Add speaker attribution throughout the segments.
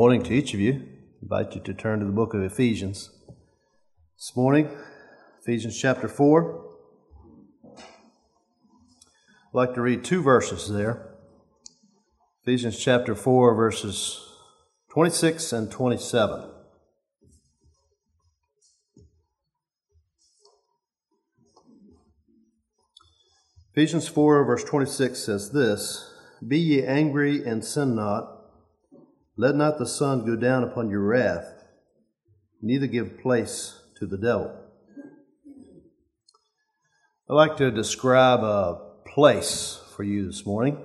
Speaker 1: Morning to each of you. I invite you to turn to the book of Ephesians. This morning, Ephesians chapter 4. I'd like to read two verses there. Ephesians chapter 4, verses 26 and 27. Ephesians 4, verse 26 says this Be ye angry and sin not. Let not the sun go down upon your wrath, neither give place to the devil. I'd like to describe a place for you this morning.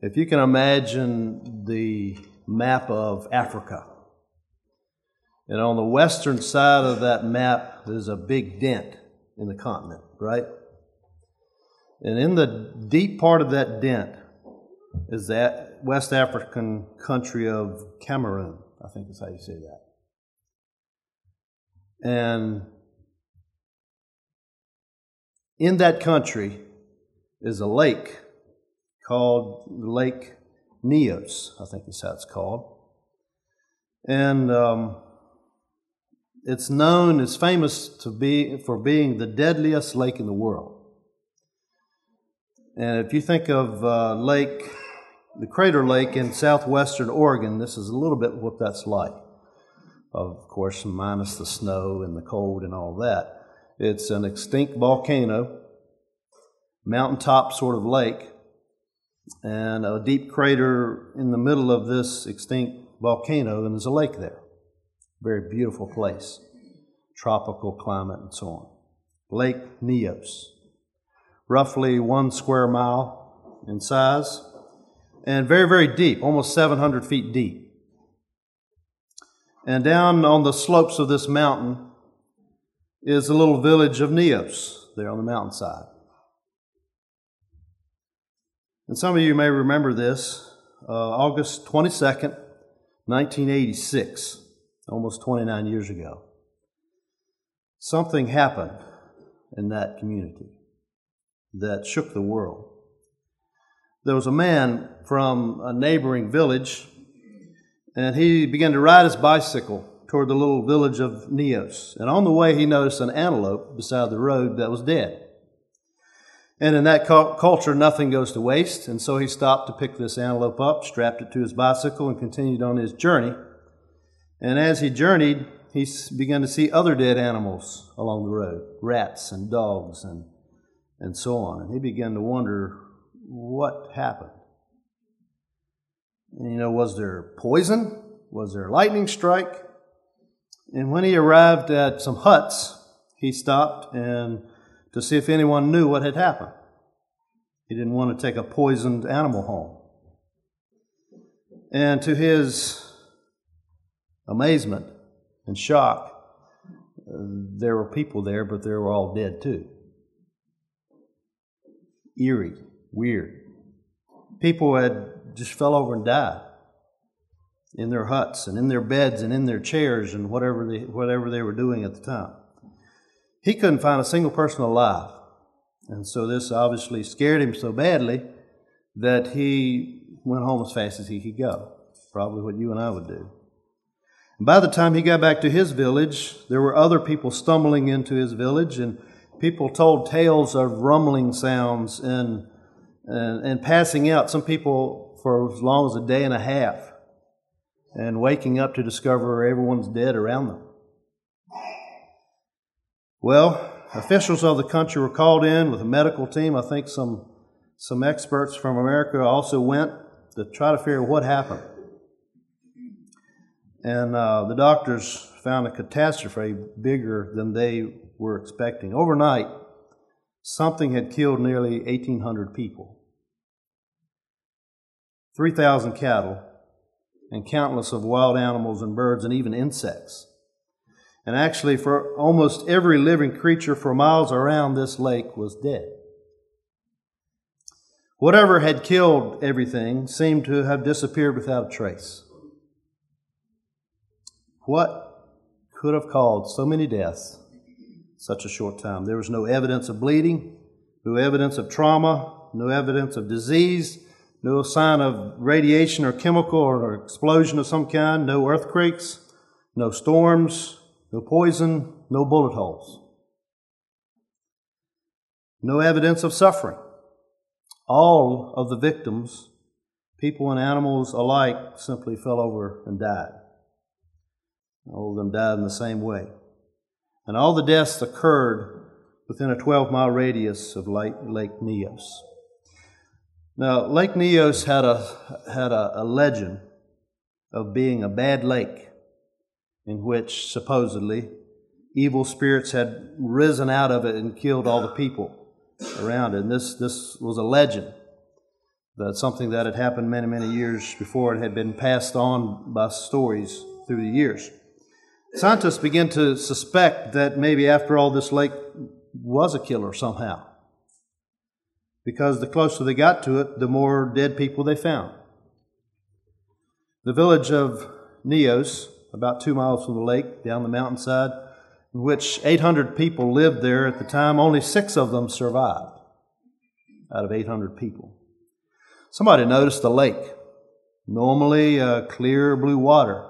Speaker 1: If you can imagine the map of Africa, and on the western side of that map there's a big dent in the continent, right? And in the deep part of that dent is that West African country of Cameroon. I think is how you say that. And in that country is a lake called Lake Nyos, I think is how it's called. And um, it's known, it's famous to be, for being the deadliest lake in the world. And if you think of uh, Lake, the Crater Lake in southwestern Oregon, this is a little bit what that's like. Of course, minus the snow and the cold and all that. It's an extinct volcano, mountaintop sort of lake, and a deep crater in the middle of this extinct volcano, and there's a lake there. Very beautiful place, tropical climate and so on. Lake Nyos, roughly one square mile in size, and very, very deep, almost 700 feet deep. And down on the slopes of this mountain is the little village of Nyos, there on the mountainside. And some of you may remember this uh, August 22nd, 1986, almost 29 years ago. Something happened in that community that shook the world. There was a man from a neighboring village, and he began to ride his bicycle toward the little village of Nyos. And on the way, he noticed an antelope beside the road that was dead. And in that culture, nothing goes to waste. And so he stopped to pick this antelope up, strapped it to his bicycle, and continued on his journey. And as he journeyed, he began to see other dead animals along the road rats and dogs and and so on. And he began to wonder what happened. You know, was there poison? Was there a lightning strike? And when he arrived at some huts, he stopped and to see if anyone knew what had happened. He didn't want to take a poisoned animal home. And to his amazement and shock, there were people there, but they were all dead too eerie, weird. People had just fell over and died in their huts and in their beds and in their chairs and whatever they, whatever they were doing at the time. He couldn't find a single person alive. And so this obviously scared him so badly that he went home as fast as he could go. Probably what you and I would do. And by the time he got back to his village, there were other people stumbling into his village and people told tales of rumbling sounds and, and, and passing out, some people for as long as a day and a half, and waking up to discover everyone's dead around them. Well, officials of the country were called in with a medical team. I think some, some experts from America also went to try to figure out what happened. And uh, the doctors found a catastrophe bigger than they were expecting. Overnight, something had killed nearly 1,800 people, 3,000 cattle, and countless of wild animals and birds and even insects. And actually, for almost every living creature for miles around this lake was dead. Whatever had killed everything seemed to have disappeared without a trace. What could have caused so many deaths such a short time. There was no evidence of bleeding, no evidence of trauma, no evidence of disease, no sign of radiation or chemical or explosion of some kind, no earthquakes, no storms, no poison, no bullet holes. No evidence of suffering. All of the victims, people and animals alike, simply fell over and died. All of them died in the same way. And all the deaths occurred within a 12 mile radius of Lake, Nyos. Now, Lake Nyos had a, had a, a legend of being a bad lake in which supposedly evil spirits had risen out of it and killed all the people around it. And this, this was a legend that something that had happened many, many years before and had been passed on by stories through the years. Scientists begin to suspect that maybe after all this lake was a killer somehow. Because the closer they got to it, the more dead people they found. The village of Nyos, about two miles from the lake, down the mountainside, in which 800 people lived there at the time, only six of them survived out of 800 people. Somebody noticed the lake, normally uh, clear blue water,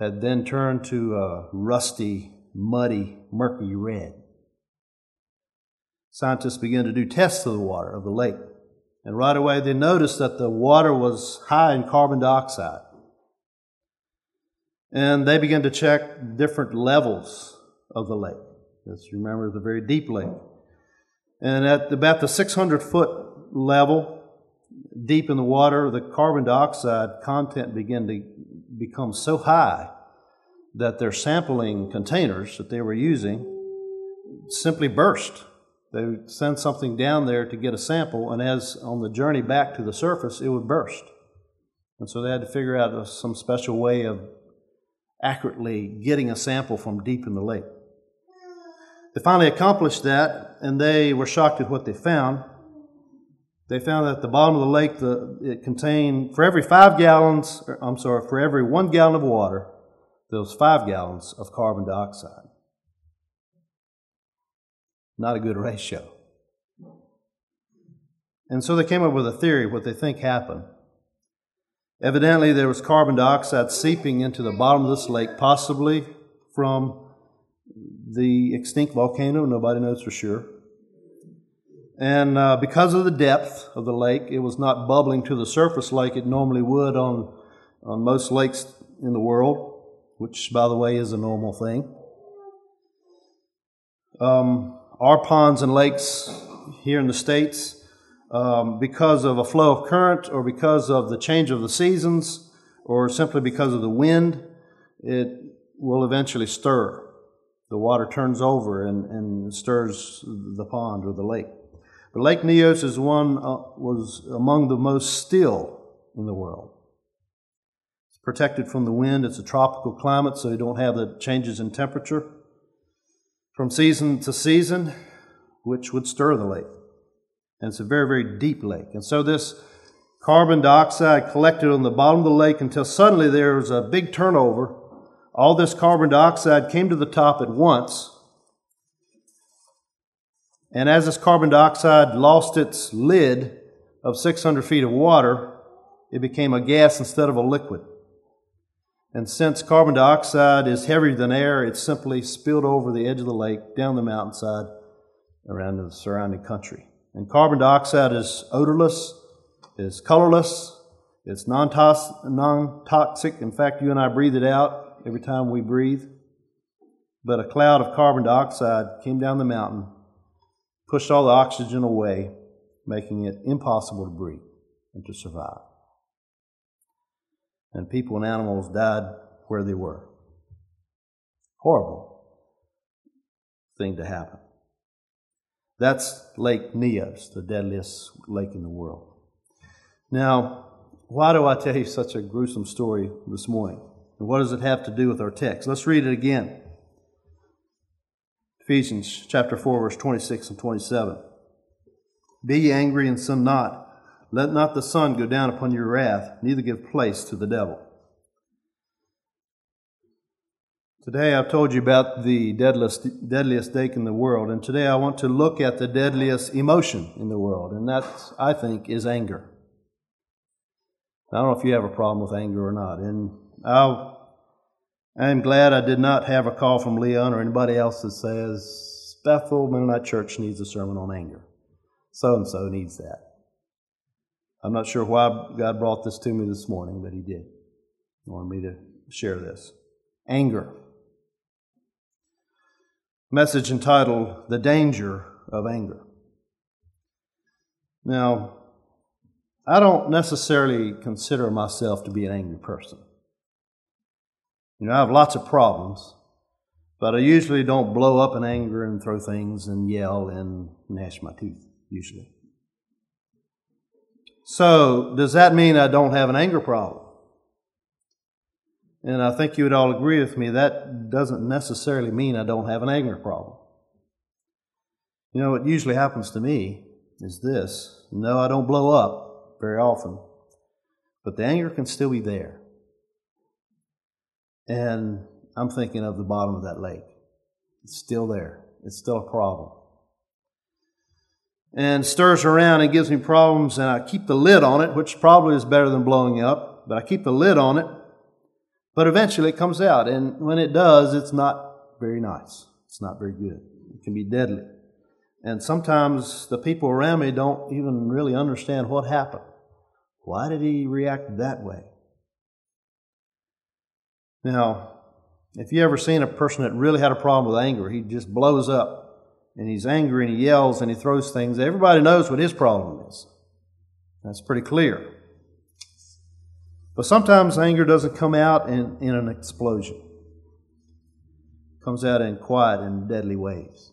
Speaker 1: had then turned to a rusty, muddy, murky red. Scientists began to do tests of the water of the lake, and right away they noticed that the water was high in carbon dioxide. And they began to check different levels of the lake. As you remember, it's a very deep lake. And at about the 600 foot level, deep in the water, the carbon dioxide content began to become so high that their sampling containers that they were using simply burst. They would send something down there to get a sample, and as on the journey back to the surface, it would burst. And so they had to figure out some special way of accurately getting a sample from deep in the lake. They finally accomplished that, and they were shocked at what they found. They found that at the bottom of the lake, the, it contained, for every five gallons, er, I'm sorry, for every one gallon of water, there was five gallons of carbon dioxide. Not a good ratio. And so they came up with a theory what they think happened. Evidently, there was carbon dioxide seeping into the bottom of this lake, possibly from the extinct volcano. Nobody knows for sure. And uh, because of the depth of the lake, it was not bubbling to the surface like it normally would on, on most lakes in the world, which, by the way, is a normal thing. Um, our ponds and lakes here in the States, um, because of a flow of current or because of the change of the seasons or simply because of the wind, it will eventually stir. The water turns over and, and stirs the pond or the lake. But Lake Nyos is one uh, was among the most still in the world. It's protected from the wind. It's a tropical climate, so you don't have the changes in temperature from season to season, which would stir the lake. And it's a very, very deep lake. And so this carbon dioxide collected on the bottom of the lake until suddenly there was a big turnover. All this carbon dioxide came to the top at once and as this carbon dioxide lost its lid of 600 feet of water, it became a gas instead of a liquid. And since carbon dioxide is heavier than air, it simply spilled over the edge of the lake, down the mountainside, around the surrounding country. And carbon dioxide is odorless, is colorless, it's non toxic. In fact, you and I breathe it out every time we breathe. But a cloud of carbon dioxide came down the mountain pushed all the oxygen away, making it impossible to breathe and to survive. And people and animals died where they were. Horrible thing to happen. That's Lake Nyos, the deadliest lake in the world. Now, why do I tell you such a gruesome story this morning? And what does it have to do with our text? Let's read it again. Ephesians chapter 4, verse 26 and 27. Be angry and sin not. Let not the sun go down upon your wrath, neither give place to the devil. Today I've told you about the deadliest, deadliest lake in the world, and today I want to look at the deadliest emotion in the world, and that, I think, is anger. I don't know if you have a problem with anger or not. And i I'm glad I did not have a call from Leon or anybody else that says Bethel Mennonite Church needs a sermon on anger. So and so needs that. I'm not sure why God brought this to me this morning, but He did. He wanted me to share this. Anger. Message entitled The Danger of Anger. Now, I don't necessarily consider myself to be an angry person. You know, I have lots of problems, but I usually don't blow up in anger and throw things and yell and gnash my teeth, usually. So, does that mean I don't have an anger problem? And I think you would all agree with me that doesn't necessarily mean I don't have an anger problem. You know, what usually happens to me is this no, I don't blow up very often, but the anger can still be there. And I'm thinking of the bottom of that lake. It's still there, it's still a problem. And stirs around and gives me problems, and I keep the lid on it, which probably is better than blowing up, but I keep the lid on it. But eventually it comes out, and when it does, it's not very nice. It's not very good. It can be deadly. And sometimes the people around me don't even really understand what happened. Why did he react that way? Now, if you ever seen a person that really had a problem with anger, he just blows up and he's angry and he yells and he throws things. Everybody knows what his problem is. That's pretty clear. But sometimes anger doesn't come out in, in an explosion. It comes out in quiet and deadly ways.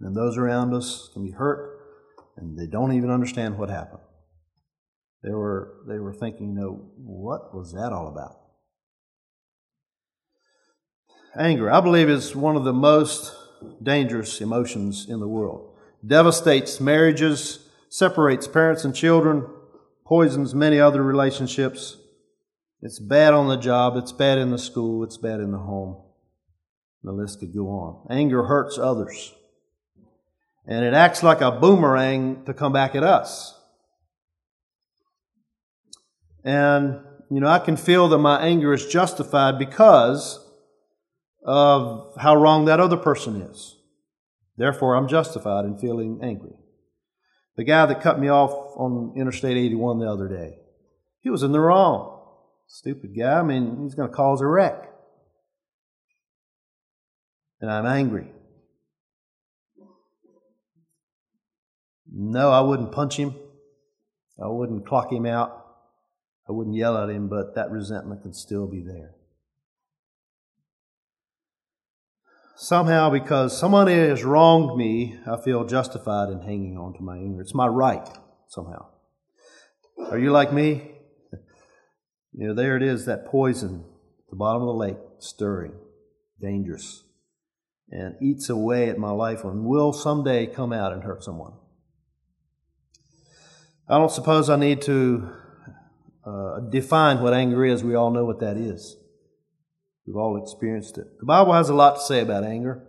Speaker 1: And those around us can be hurt and they don't even understand what happened. They were, they were thinking, you know, what was that all about? Anger, I believe, is one of the most dangerous emotions in the world. Devastates marriages, separates parents and children, poisons many other relationships. It's bad on the job, it's bad in the school, it's bad in the home. The list could go on. Anger hurts others. And it acts like a boomerang to come back at us. And, you know, I can feel that my anger is justified because of how wrong that other person is. Therefore, I'm justified in feeling angry. The guy that cut me off on Interstate 81 the other day, he was in the wrong. Stupid guy. I mean, he's going to cause a wreck. And I'm angry. No, I wouldn't punch him. I wouldn't clock him out. I wouldn't yell at him, but that resentment can still be there. Somehow because somebody has wronged me, I feel justified in hanging on to my anger. It's my right, somehow. Are you like me? You know, there it is, that poison at the bottom of the lake, stirring, dangerous, and eats away at my life and will someday come out and hurt someone. I don't suppose I need to uh, define what anger is. We all know what that is. We've all experienced it. The Bible has a lot to say about anger.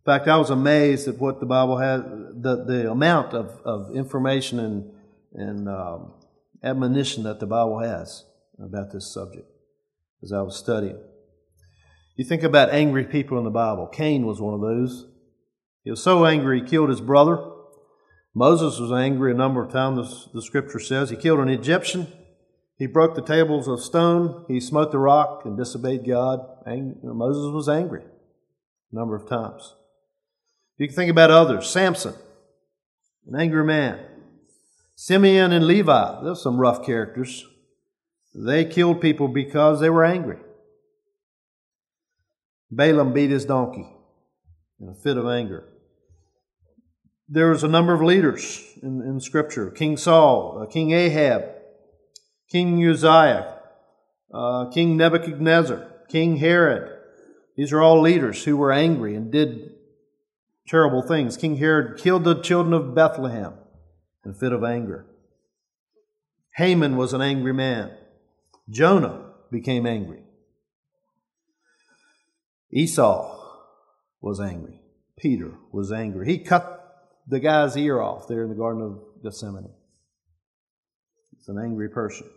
Speaker 1: In fact, I was amazed at what the Bible has, the, the amount of, of information and, and um, admonition that the Bible has about this subject as I was studying. You think about angry people in the Bible. Cain was one of those. He was so angry he killed his brother. Moses was angry a number of times, the, the scripture says. He killed an Egyptian. He broke the tables of stone. He smote the rock and disobeyed God. Moses was angry a number of times. You can think about others. Samson, an angry man. Simeon and Levi, those are some rough characters. They killed people because they were angry. Balaam beat his donkey in a fit of anger. There was a number of leaders in, in Scripture King Saul, uh, King Ahab, King Uzziah, uh, King Nebuchadnezzar, King Herod. These are all leaders who were angry and did terrible things. King Herod killed the children of Bethlehem in a fit of anger. Haman was an angry man. Jonah became angry. Esau was angry. Peter was angry. He cut the guy's ear off there in the Garden of Gethsemane. He's an angry person.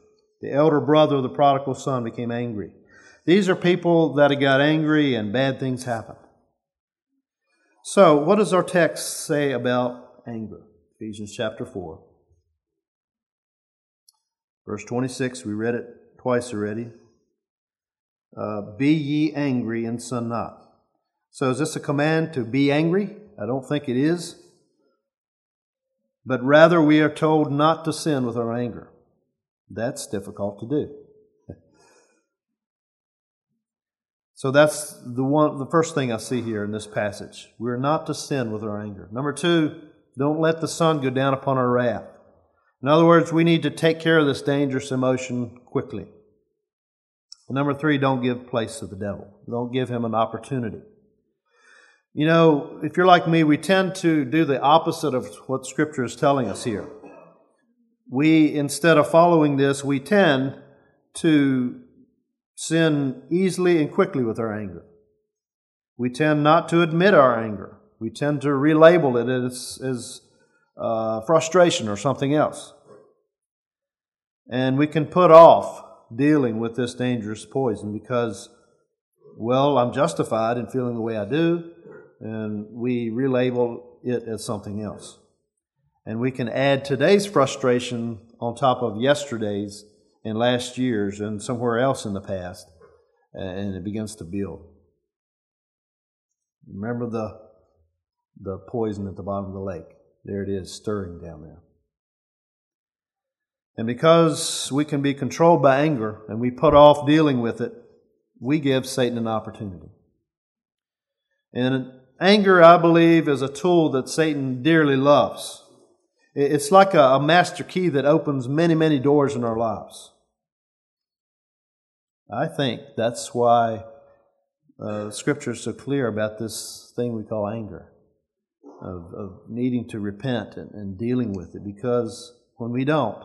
Speaker 1: The elder brother of the prodigal son became angry. These are people that have got angry and bad things happened. So, what does our text say about anger? Ephesians chapter 4. Verse 26, we read it twice already. Uh, be ye angry and sin not. So, is this a command to be angry? I don't think it is. But rather, we are told not to sin with our anger. That's difficult to do. So that's the one the first thing I see here in this passage. We're not to sin with our anger. Number 2, don't let the sun go down upon our wrath. In other words, we need to take care of this dangerous emotion quickly. And number 3, don't give place to the devil. Don't give him an opportunity. You know, if you're like me, we tend to do the opposite of what Scripture is telling us here. We, instead of following this, we tend to sin easily and quickly with our anger. We tend not to admit our anger. We tend to relabel it as, as uh, frustration or something else. And we can put off dealing with this dangerous poison because, well, I'm justified in feeling the way I do, and we relabel it as something else. And we can add today's frustration on top of yesterday's and last year's and somewhere else in the past, and it begins to build. Remember the, the poison at the bottom of the lake? There it is, stirring down there. And because we can be controlled by anger and we put off dealing with it, we give Satan an opportunity. And anger, I believe, is a tool that Satan dearly loves. It's like a, master key that opens many, many doors in our lives. I think that's why uh, Scripture is so clear about this thing we call anger, of, of needing to repent and, and dealing with it, because when we don't,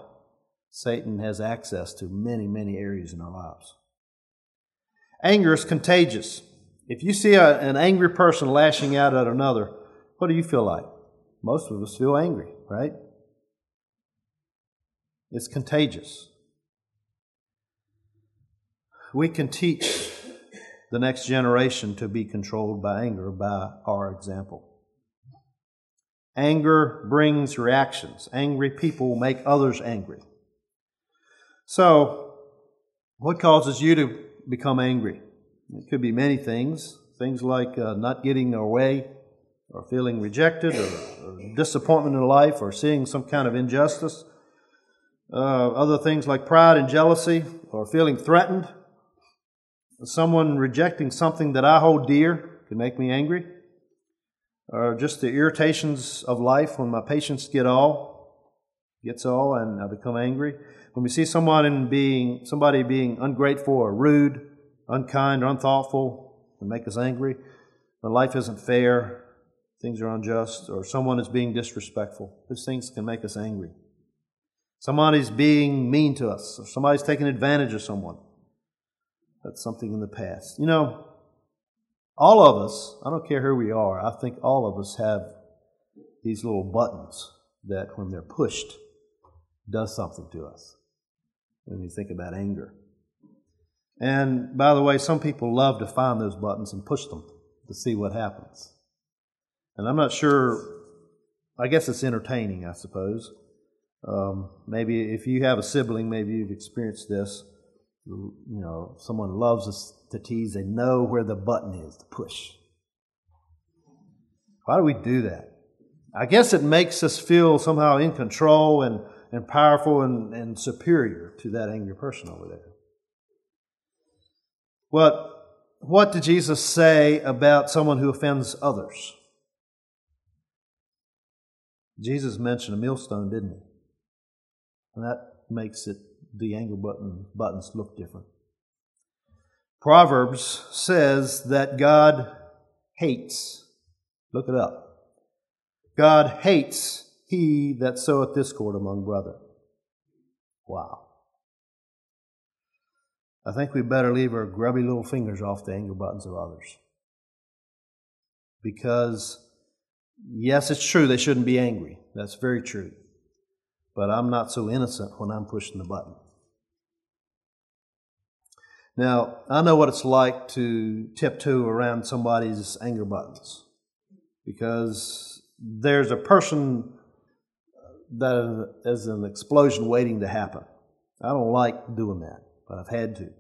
Speaker 1: Satan has access to many, many areas in our lives. Anger is contagious. If you see a, an angry person lashing out at another, what do you feel like? Most of us feel angry, right? It's contagious. We can teach the next generation to be controlled by anger by our example. Anger brings reactions. Angry people make others angry. So, what causes you to become angry? It could be many things. Things like uh, not getting our way, or feeling rejected, or, or, disappointment in life, or seeing some kind of injustice. Uh, other things like pride and jealousy, or feeling threatened, someone rejecting something that I hold dear can make me angry, or just the irritations of life when my patience get all gets all and I become angry. When we see someone being somebody being ungrateful or rude, unkind or unthoughtful, can make us angry. When life isn't fair, things are unjust, or someone is being disrespectful. Those things can make us angry. Somebody's being mean to us, or somebody's taking advantage of someone. That's something in the past. You know, all of us, I don't care who we are, I think all of us have these little buttons that when they're pushed, does something to us. When you think about anger. And by the way, some people love to find those buttons and push them to see what happens. And I'm not sure, I guess it's entertaining, I suppose. Um, maybe if you have a sibling, maybe you've experienced this you know, someone loves us to tease, they know where the button is to push. Why do we do that? I guess it makes us feel somehow in control and, and powerful and, and superior to that angry person over there. But what did Jesus say about someone who offends others? Jesus mentioned a millstone, didn't he? And that makes it the angle button buttons look different. Proverbs says that God hates, look it up. God hates he that soweth discord among brethren. Wow. I think we better leave our grubby little fingers off the anger buttons of others. Because, yes, it's true they shouldn't be angry. That's very true. but I'm not so innocent when I'm pushing the button. Now, I know what it's like to tiptoe around somebody's anger buttons because there's a person that is an explosion waiting to happen. I don't like doing that, but I've had to.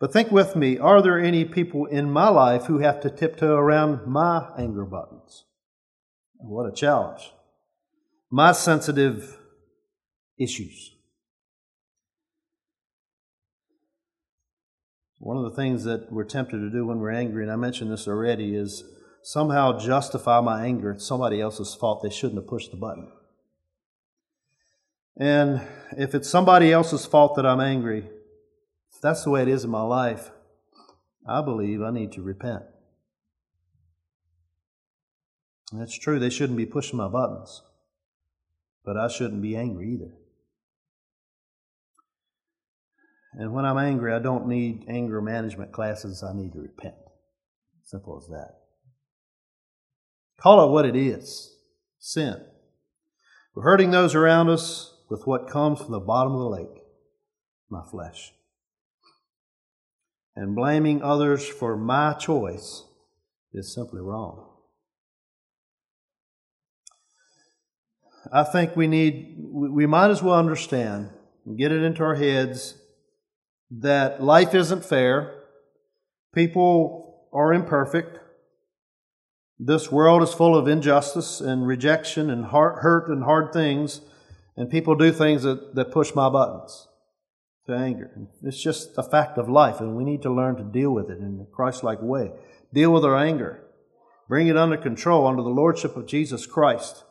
Speaker 1: But think with me are there any people in my life who have to tiptoe around my anger buttons? What a challenge. My sensitive issues. One of the things that we're tempted to do when we're angry, and I mentioned this already, is somehow justify my anger. It's somebody else's fault. They shouldn't have pushed the button. And if it's somebody else's fault that I'm angry, if that's the way it is in my life, I believe I need to repent. That's true, they shouldn't be pushing my buttons, but I shouldn't be angry either. And when I'm angry, I don't need anger management classes, I need to repent. Simple as that. Call it what it is sin. We're hurting those around us with what comes from the bottom of the lake, my flesh. And blaming others for my choice is simply wrong. I think we need, we might as well understand and get it into our heads that life isn't fair. People are imperfect. This world is full of injustice and rejection and heart, hurt and hard things, and people do things that, that push my buttons to anger. It's just a fact of life, and we need to learn to deal with it in a Christ like way. Deal with our anger, bring it under control under the Lordship of Jesus Christ.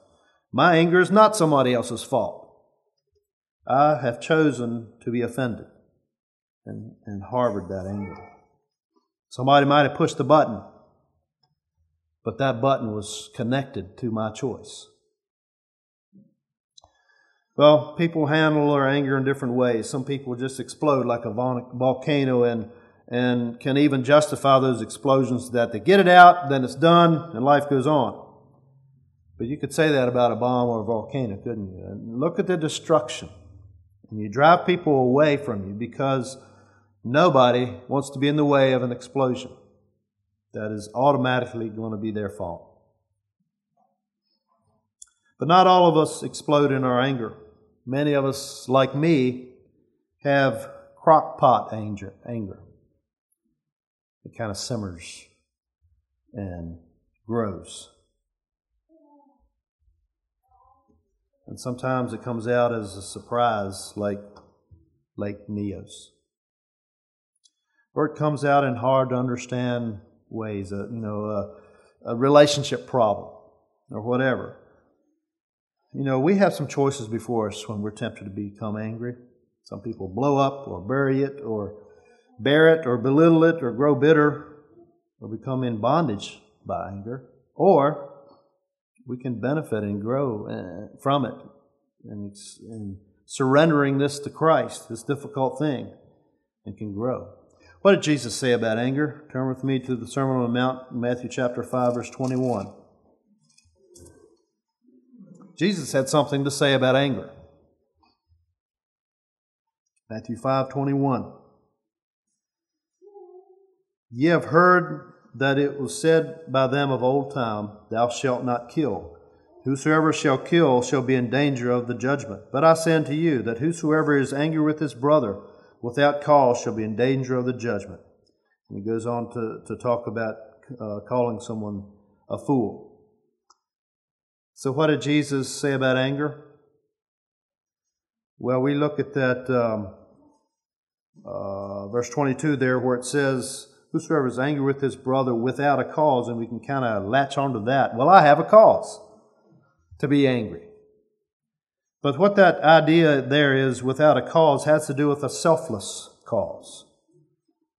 Speaker 1: My anger is not somebody else's fault. I have chosen to be offended and, and harbored that anger. Somebody might have pushed the button, but that button was connected to my choice. Well, people handle their anger in different ways. Some people just explode like a volcano and, and can even justify those explosions that they get it out, then it's done, and life goes on. But you could say that about a bomb or a volcano, couldn't you? And look at the destruction. And you drive people away from you because Nobody wants to be in the way of an explosion that is automatically going to be their fault. But not all of us explode in our anger. Many of us, like me, have crockpot anger. anger. It kind of simmers and grows. And sometimes it comes out as a surprise, like Lake Nyos or it comes out in hard to understand ways, a, you know, a, a relationship problem or whatever. You know, we have some choices before us when we're tempted to become angry. Some people blow up or bury it or bear it or belittle it or grow bitter or become in bondage by anger. Or we can benefit and grow uh, from it and, and surrendering this to Christ, this difficult thing, and can grow. What did Jesus say about anger? Turn with me to the Sermon on the Mount, Matthew chapter 5, verse 21. Jesus had something to say about anger. Matthew 5, 21. Ye have heard that it was said by them of old time, Thou shalt not kill. Whosoever shall kill shall be in danger of the judgment. But I say unto you that whosoever is angry with his brother, without cause shall be in danger of the judgment. And he goes on to, to talk about uh, calling someone a fool. So, what did Jesus say about anger? Well, we look at that um, uh, verse 22 there where it says, Whosoever is angry with his brother without a cause, and we can kind of latch onto that. Well, I have a cause to be angry. But what that idea there is without a cause has to do with a selfless cause.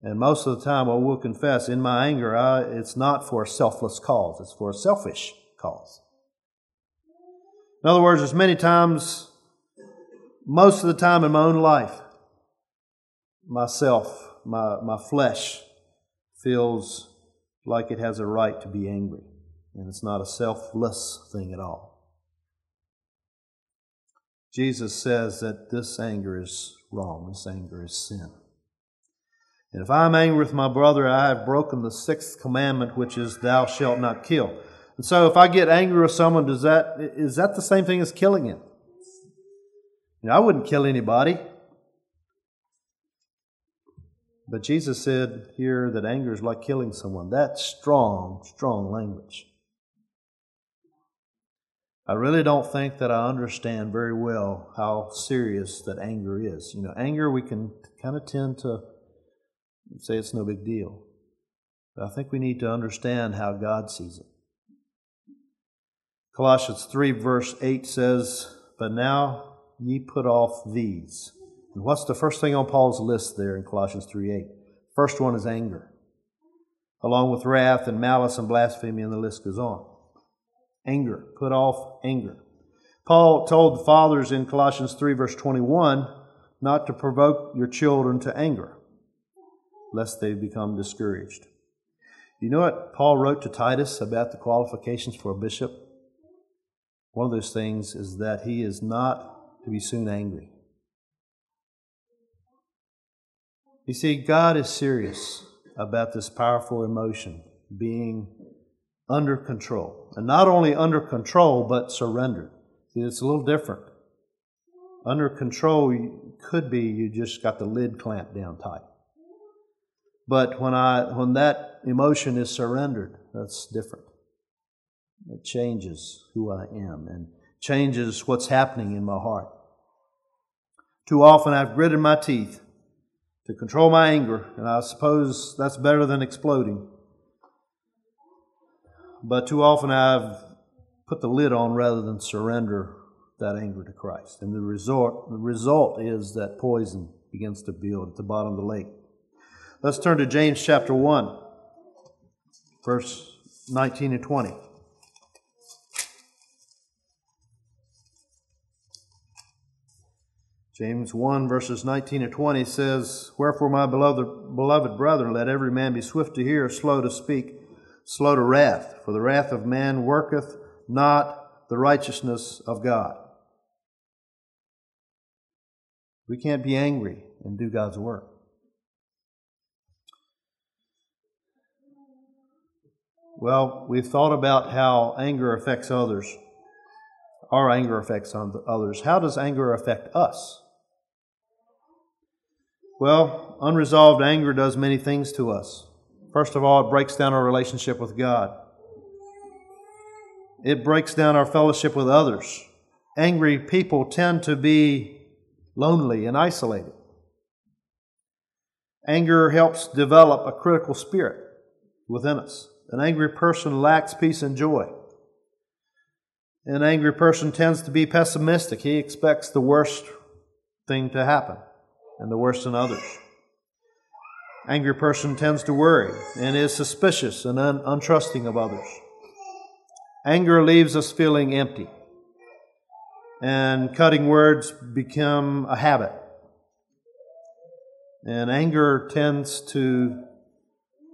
Speaker 1: And most of the time, I will confess, in my anger, I, it's not for a selfless cause, it's for a selfish cause. In other words, there's many times, most of the time in my own life, myself, my, my flesh feels like it has a right to be angry. And it's not a selfless thing at all. Jesus says that this anger is wrong, this anger is sin. And if I'm angry with my brother, I have broken the sixth commandment, which is, Thou shalt not kill. And so if I get angry with someone, does that, is that the same thing as killing him? You know, I wouldn't kill anybody. But Jesus said here that anger is like killing someone. That's strong, strong language. I really don't think that I understand very well how serious that anger is. You know, anger we can kind of tend to say it's no big deal. But I think we need to understand how God sees it. Colossians 3, verse 8 says, But now ye put off these. And what's the first thing on Paul's list there in Colossians 3 8? First one is anger, along with wrath and malice and blasphemy, and the list goes on. Anger. Put off anger. Paul told the fathers in Colossians 3, verse 21, not to provoke your children to anger lest they become discouraged. You know what Paul wrote to Titus about the qualifications for a bishop? One of those things is that he is not to be soon angry. You see, God is serious about this powerful emotion being under control. And not only under control, but surrendered. See, it's a little different. Under control could be you just got the lid clamped down tight. But when I when that emotion is surrendered, that's different. It changes who I am and changes what's happening in my heart. Too often I've gritted my teeth to control my anger, and I suppose that's better than exploding. But too often I've put the lid on rather than surrender that anger to Christ. And the result, the result is that poison begins to build at the bottom of the lake. Let's turn to James chapter 1, verse 19 and 20. James 1, verses 19 and 20 says, Wherefore, my beloved, beloved brethren, let every man be swift to hear, slow to speak, slow to wrath, for the wrath of man worketh not the righteousness of God. We can't be angry and do God's work. Well, we've thought about how anger affects others. Our anger affects others. How does anger affect us? Well, unresolved anger does many things to us. First of all, it breaks down our relationship with God. It breaks down our fellowship with others. Angry people tend to be lonely and isolated. Anger helps develop a critical spirit within us. An angry person lacks peace and joy. An angry person tends to be pessimistic. He expects the worst thing to happen and the worst in others. Angry person tends to worry and is suspicious and un- untrusting of others. Anger leaves us feeling empty, and cutting words become a habit. And anger tends to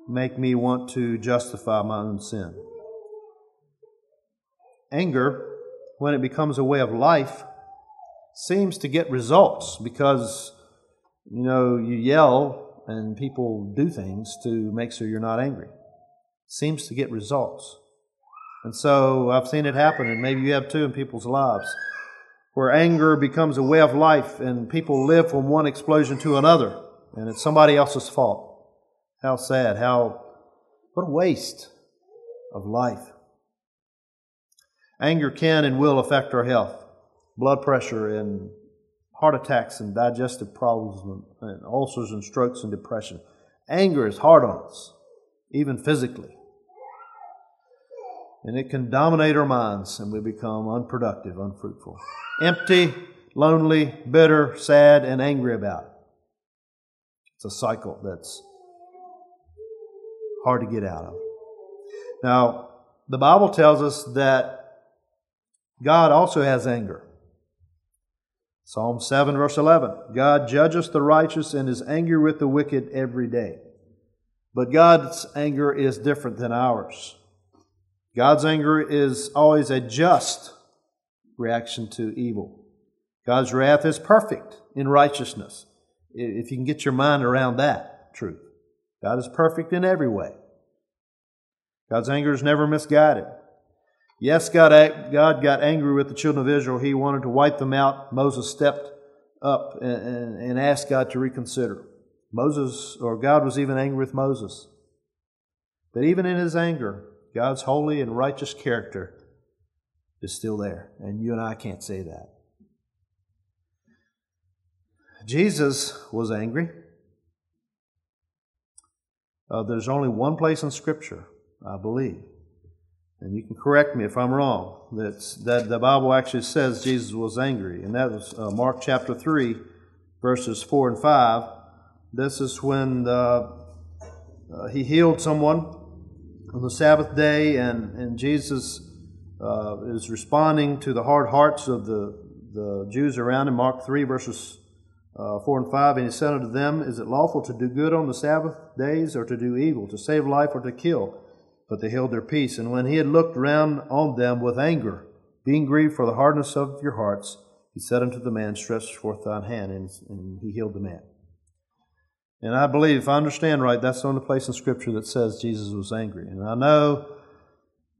Speaker 1: make me want to justify my own sin. Anger, when it becomes a way of life, seems to get results because, you know, you yell and people do things to make sure you're not angry. Seems to get results. And so I've seen it happen, and maybe you have too in people's lives, where anger becomes a way of life and people live from one explosion to another, and it's somebody else's fault. How sad. How, what a waste of life. Anger can and will affect our health. Blood pressure and heart attacks and digestive problems and, ulcers and strokes and depression. Anger is hard on us, even physically. And it can dominate our minds and we become unproductive, unfruitful. Empty, lonely, bitter, sad, and angry about it. It's a cycle that's hard to get out of. Now, the Bible tells us that God also has anger. Psalm 7, verse 11 God judges the righteous and is angry with the wicked every day. But God's anger is different than ours. God's anger is always a just reaction to evil. God's wrath is perfect in righteousness. If you can get your mind around that truth, God is perfect in every way. God's anger is never misguided. Yes, God, God got angry with the children of Israel. He wanted to wipe them out. Moses stepped up and, and, and asked God to reconsider. Moses, or God was even angry with Moses. But even in his anger, God's holy and righteous character is still there. And you and I can't say that. Jesus was angry. Uh, there's only one place in Scripture, I believe, and you can correct me if I'm wrong, that's, that the Bible actually says Jesus was angry, and that was uh, Mark chapter 3, verses 4 and 5. This is when uh, uh, he healed someone on the Sabbath day, and, and Jesus uh, is responding to the hard hearts of the, the Jews around him. Mark 3, verses uh, 4 and 5. And he said unto them, Is it lawful to do good on the Sabbath days, or to do evil, to save life, or to kill? But they held their peace. And when he had looked round on them with anger, being grieved for the hardness of your hearts, he said unto the man, Stretch forth thine hand, and, and he healed the man. And I believe, if I understand right, that's the only place in Scripture that says Jesus was angry. And I know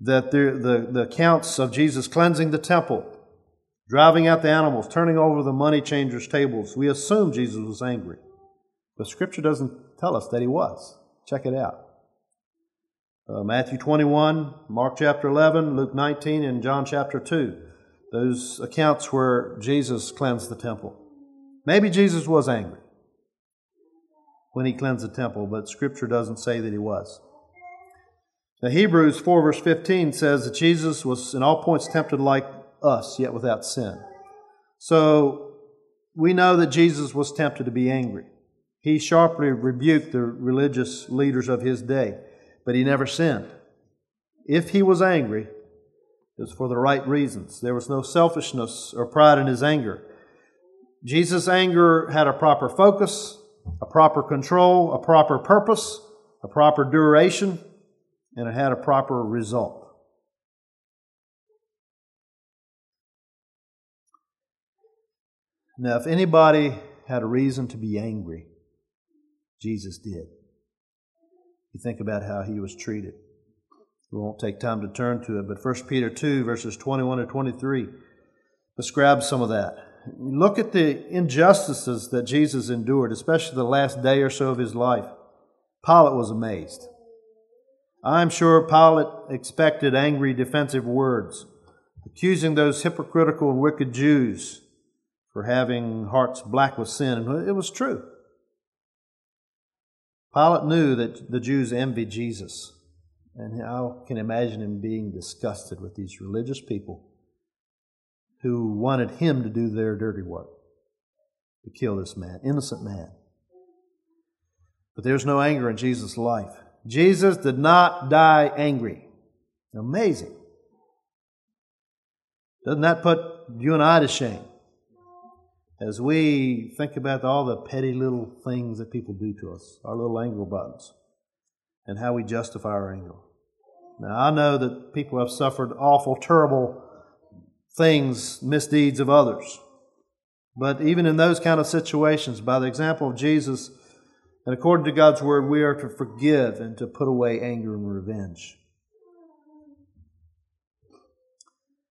Speaker 1: that the, the, the accounts of Jesus cleansing the temple, driving out the animals, turning over the money changers' tables, we assume Jesus was angry. But Scripture doesn't tell us that he was. Check it out. Uh, Matthew 21, Mark chapter 11, Luke 19, and John chapter 2. Those accounts where Jesus cleansed the temple. Maybe Jesus was angry when he cleansed the temple, but Scripture doesn't say that he was. Now, Hebrews 4, verse 15 says that Jesus was in all points tempted like us, yet without sin. So we know that Jesus was tempted to be angry. He sharply rebuked the religious leaders of his day but he never sinned. If he was angry, it was for the right reasons. There was no selfishness or pride in his anger. Jesus' anger had a proper focus, a proper control, a proper purpose, a proper duration, and it had a proper result. Now, if anybody had a reason to be angry, Jesus did you think about how he was treated. We won't take time to turn to it, but 1 Peter 2, verses 21 to 23 describes some of that. Look at the injustices that Jesus endured, especially the last day or so of his life. Pilate was amazed. I'm sure Pilate expected angry defensive words, accusing those hypocritical and wicked Jews for having hearts black with sin. And it was true. Pilate knew that the Jews envied Jesus, and I can imagine him being disgusted with these religious people who wanted him to do their dirty work, to kill this man, innocent man. But there's no anger in Jesus' life. Jesus did not die angry. Amazing. Doesn't that put you and I to shame? As we think about all the petty little things that people do to us, our little anger buttons, and how we justify our anger. Now, I know that people have suffered awful, terrible things, misdeeds of others. But even in those kind of situations, by the example of Jesus, and according to God's word, we are to forgive and to put away anger and revenge.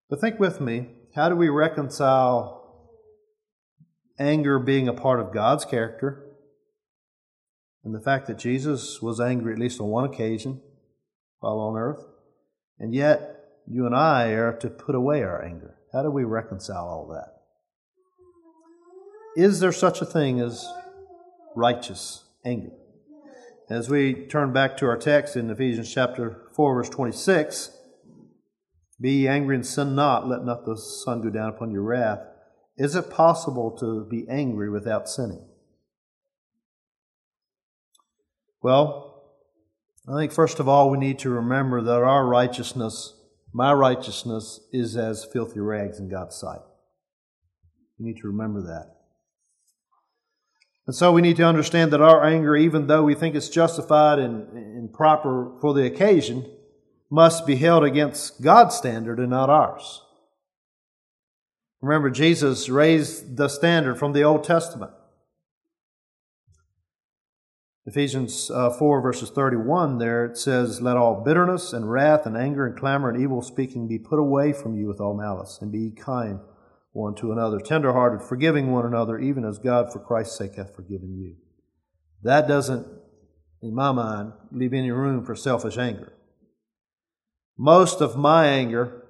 Speaker 1: But think with me how do we reconcile anger being a part of God's character, and the fact that Jesus was angry at least on one occasion while on earth, and yet you and I are to put away our anger. How do we reconcile all that? Is there such a thing as righteous anger? As we turn back to our text in Ephesians chapter 4, verse 26, be angry and sin not, let not the sun go down upon your wrath. Is it possible to be angry without sinning? Well, I think first of all we need to remember that our righteousness, my righteousness, is as filthy rags in God's sight. We need to remember that. And so we need to understand that our anger, even though we think it's justified and, and proper for the occasion, must be held against God's standard and not ours. Remember, Jesus raised the standard from the Old Testament. Ephesians uh, 4, verses 31, there it says, Let all bitterness and wrath and anger and clamor and evil speaking be put away from you with all malice, and be kind one to another, tenderhearted, forgiving one another, even as God for Christ's sake hath forgiven you. That doesn't, in my mind, leave any room for selfish anger. Most of my anger,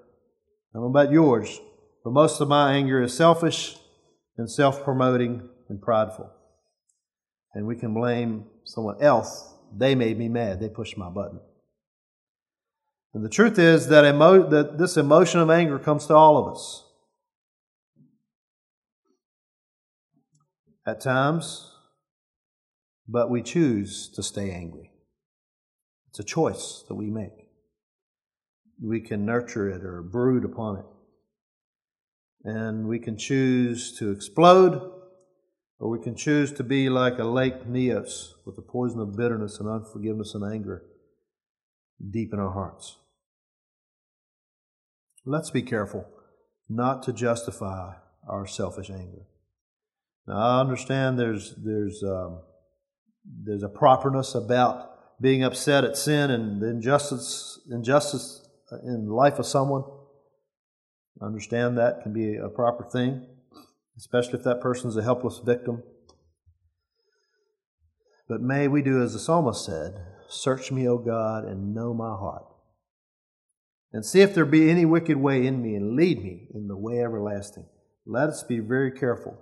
Speaker 1: I don't know about yours, but most of my anger is selfish and self promoting and prideful. And we can blame someone else. They made me mad. They pushed my button. And the truth is that, emo- that this emotion of anger comes to all of us. At times, but we choose to stay angry. It's a choice that we make. We can nurture it or brood upon it. And we can choose to explode, or we can choose to be like a lake Nyos with the poison of bitterness and unforgiveness and anger deep in our hearts. Let's be careful not to justify our selfish anger. Now, I understand there's, there's, um, there's a properness about being upset at sin and the injustice, injustice in the life of someone. Understand that can be a proper thing, especially if that person is a helpless victim. But may we do as the psalmist said Search me, O God, and know my heart. And see if there be any wicked way in me, and lead me in the way everlasting. Let us be very careful.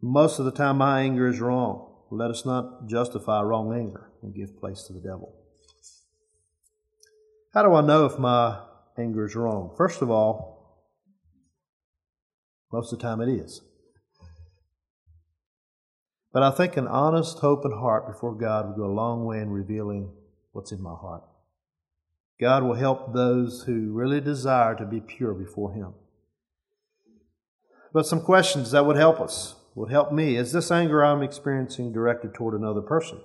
Speaker 1: Most of the time, my anger is wrong. Let us not justify wrong anger and give place to the devil. How do I know if my anger is wrong? First of all, most of the time it is. But I think an honest, open heart before God will go a long way in revealing what's in my heart. God will help those who really desire to be pure before Him. But some questions that would help us, would help me. Is this anger I'm experiencing directed toward another person?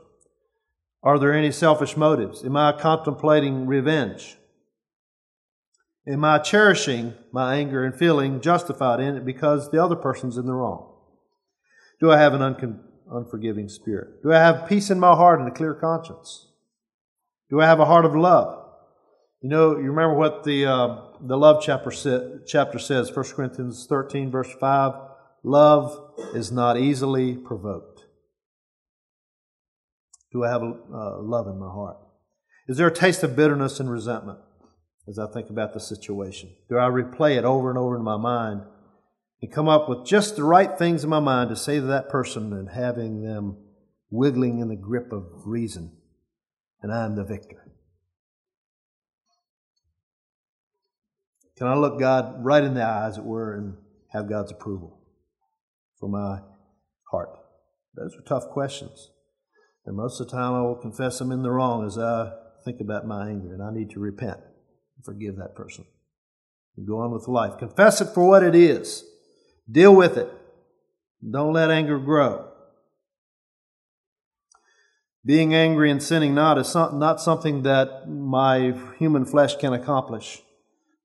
Speaker 1: Are there any selfish motives? Am I contemplating revenge? Am I cherishing my anger and feeling justified in it because the other person's in the wrong? Do I have an unforgiving spirit? Do I have peace in my heart and a clear conscience? Do I have a heart of love? You know, you remember what the uh, the love chapter sa- chapter says, 1 Corinthians 13, verse 5 Love is not easily provoked. Do I have a, uh, love in my heart? Is there a taste of bitterness and resentment? As I think about the situation? Do I replay it over and over in my mind and come up with just the right things in my mind to say to that person and having them wiggling in the grip of reason, and I'm the victor? Can I look God right in the eye, as it were, and have God's approval for my heart? Those are tough questions. And most of the time I will confess I'm in the wrong as I think about my anger, and I need to repent. Forgive that person. And go on with life. Confess it for what it is. Deal with it. Don't let anger grow. Being angry and sinning not is not something that my human flesh can accomplish.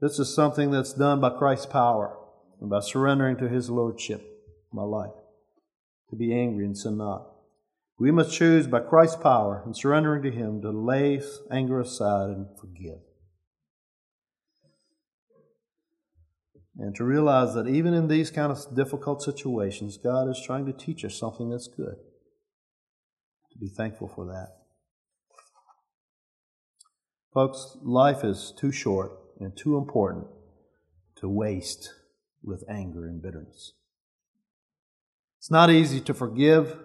Speaker 1: This is something that's done by Christ's power and by surrendering to His Lordship my life. To be angry and sin not. We must choose by Christ's power and surrendering to Him to lay anger aside and forgive. And to realize that even in these kind of difficult situations, God is trying to teach us something that's good. To be thankful for that. Folks, life is too short and too important to waste with anger and bitterness. It's not easy to forgive.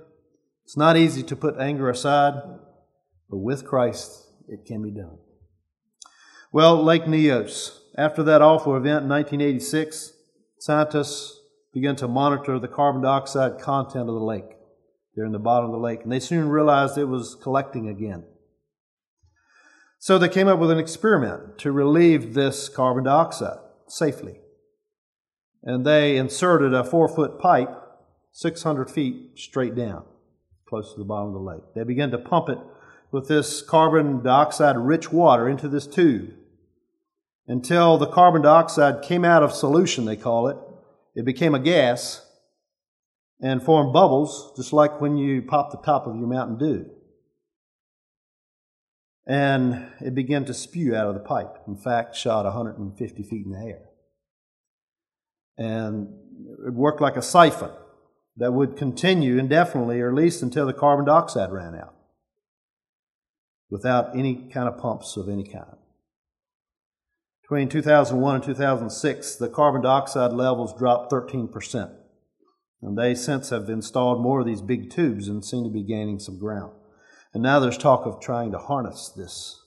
Speaker 1: It's not easy to put anger aside, but with Christ, it can be done. Well, Lake Nyos, after that awful event in 1986, scientists began to monitor the carbon dioxide content of the lake. There in the bottom of the lake, and they soon realized it was collecting again. So they came up with an experiment to relieve this carbon dioxide safely. And they inserted a four foot pipe 600 feet straight down, close to the bottom of the lake. They began to pump it with this carbon dioxide rich water into this tube until the carbon dioxide came out of solution, they call it. It became a gas and formed bubbles, just like when you pop the top of your Mountain Dew. And it began to spew out of the pipe. In fact, shot 150 feet in the air. And it worked like a siphon that would continue indefinitely, or at least until the carbon dioxide ran out, without any kind of pumps of any kind. Between 2001 and 2006, the carbon dioxide levels dropped 13%. And they since have installed more of these big tubes and seem to be gaining some ground. And now there's talk of trying to harness this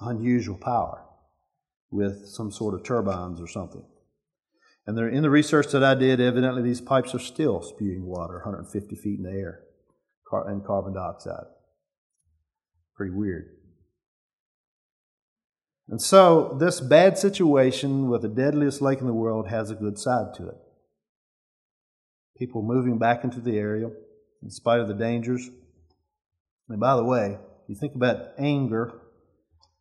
Speaker 1: unusual power with some sort of turbines or something. And in the research that I did, evidently these pipes are still spewing water 150 feet in the air and carbon dioxide. Pretty weird. And so, this bad situation with the deadliest lake in the world has a good side to it. People moving back into the area in spite of the dangers. And by the way, you think about anger,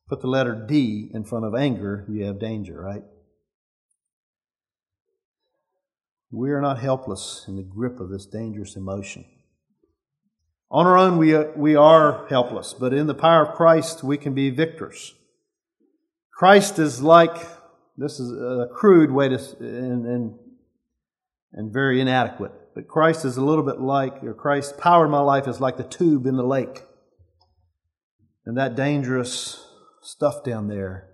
Speaker 1: put the letter D in front of anger, you have danger, right? We are not helpless in the grip of this dangerous emotion. On our own, we we are helpless, but in the power of Christ, we can be victors. Christ is like, this is a crude way to, and, and, and very inadequate, but Christ is a little bit like, or Christ's power in my life is like the tube in the lake. And that dangerous stuff down there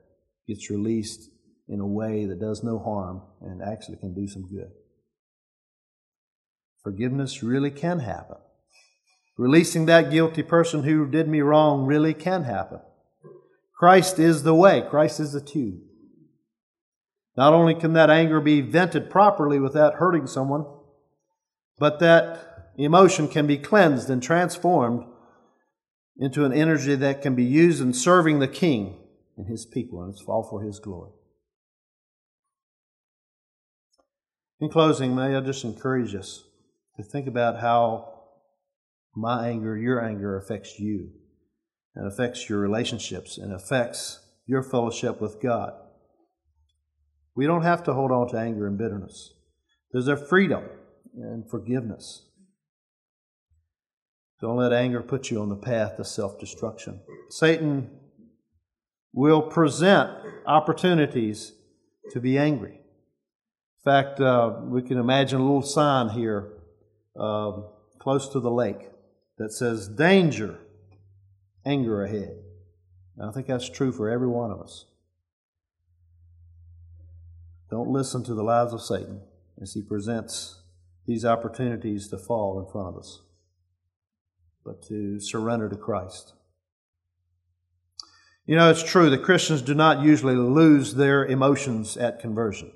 Speaker 1: gets released in a way that does no harm and actually can do some good. Forgiveness really can happen. Releasing that guilty person who did me wrong really can happen. Christ is the way, Christ is the tube. Not only can that anger be vented properly without hurting someone, but that emotion can be cleansed and transformed into an energy that can be used in serving the King and his people, and it's all for his glory. In closing, may I just encourage us to think about how my anger, your anger affects you and affects your relationships and affects your fellowship with God. We don't have to hold on to anger and bitterness. There's a freedom and forgiveness. Don't let anger put you on the path to self destruction. Satan will present opportunities to be angry. In fact, uh, we can imagine a little sign here uh, close to the lake that says, Danger, anger ahead. And I think that's true for every one of us. Don't listen to the lies of Satan as he presents these opportunities to fall in front of us, but to surrender to Christ. You know, it's true that Christians do not usually lose their emotions at conversion.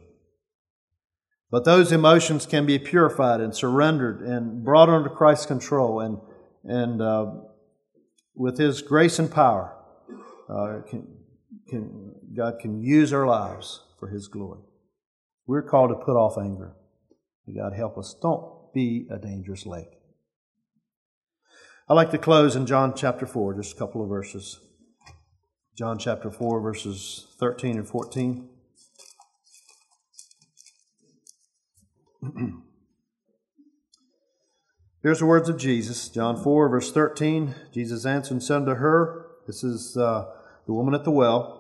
Speaker 1: But those emotions can be purified and surrendered and brought under Christ's control and, and uh, with His grace and power, uh, can, can, God can use our lives for His glory. We're called to put off anger. May God help us. Don't be a dangerous lake. I'd like to close in John chapter 4, just a couple of verses. John chapter 4, verses 13 and 14. Here's the words of Jesus, John 4, verse 13. Jesus answered and said unto her, This is uh, the woman at the well,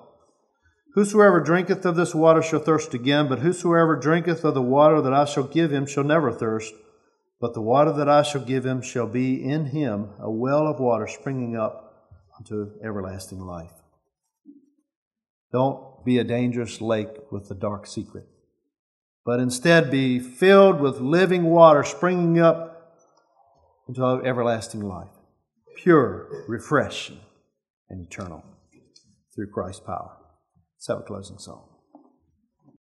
Speaker 1: Whosoever drinketh of this water shall thirst again, but whosoever drinketh of the water that I shall give him shall never thirst. But the water that I shall give him shall be in him a well of water springing up unto everlasting life. Don't be a dangerous lake with the dark secret, but instead be filled with living water springing up into everlasting life, pure, refreshing, and eternal through Christ's power. Let's have a closing song.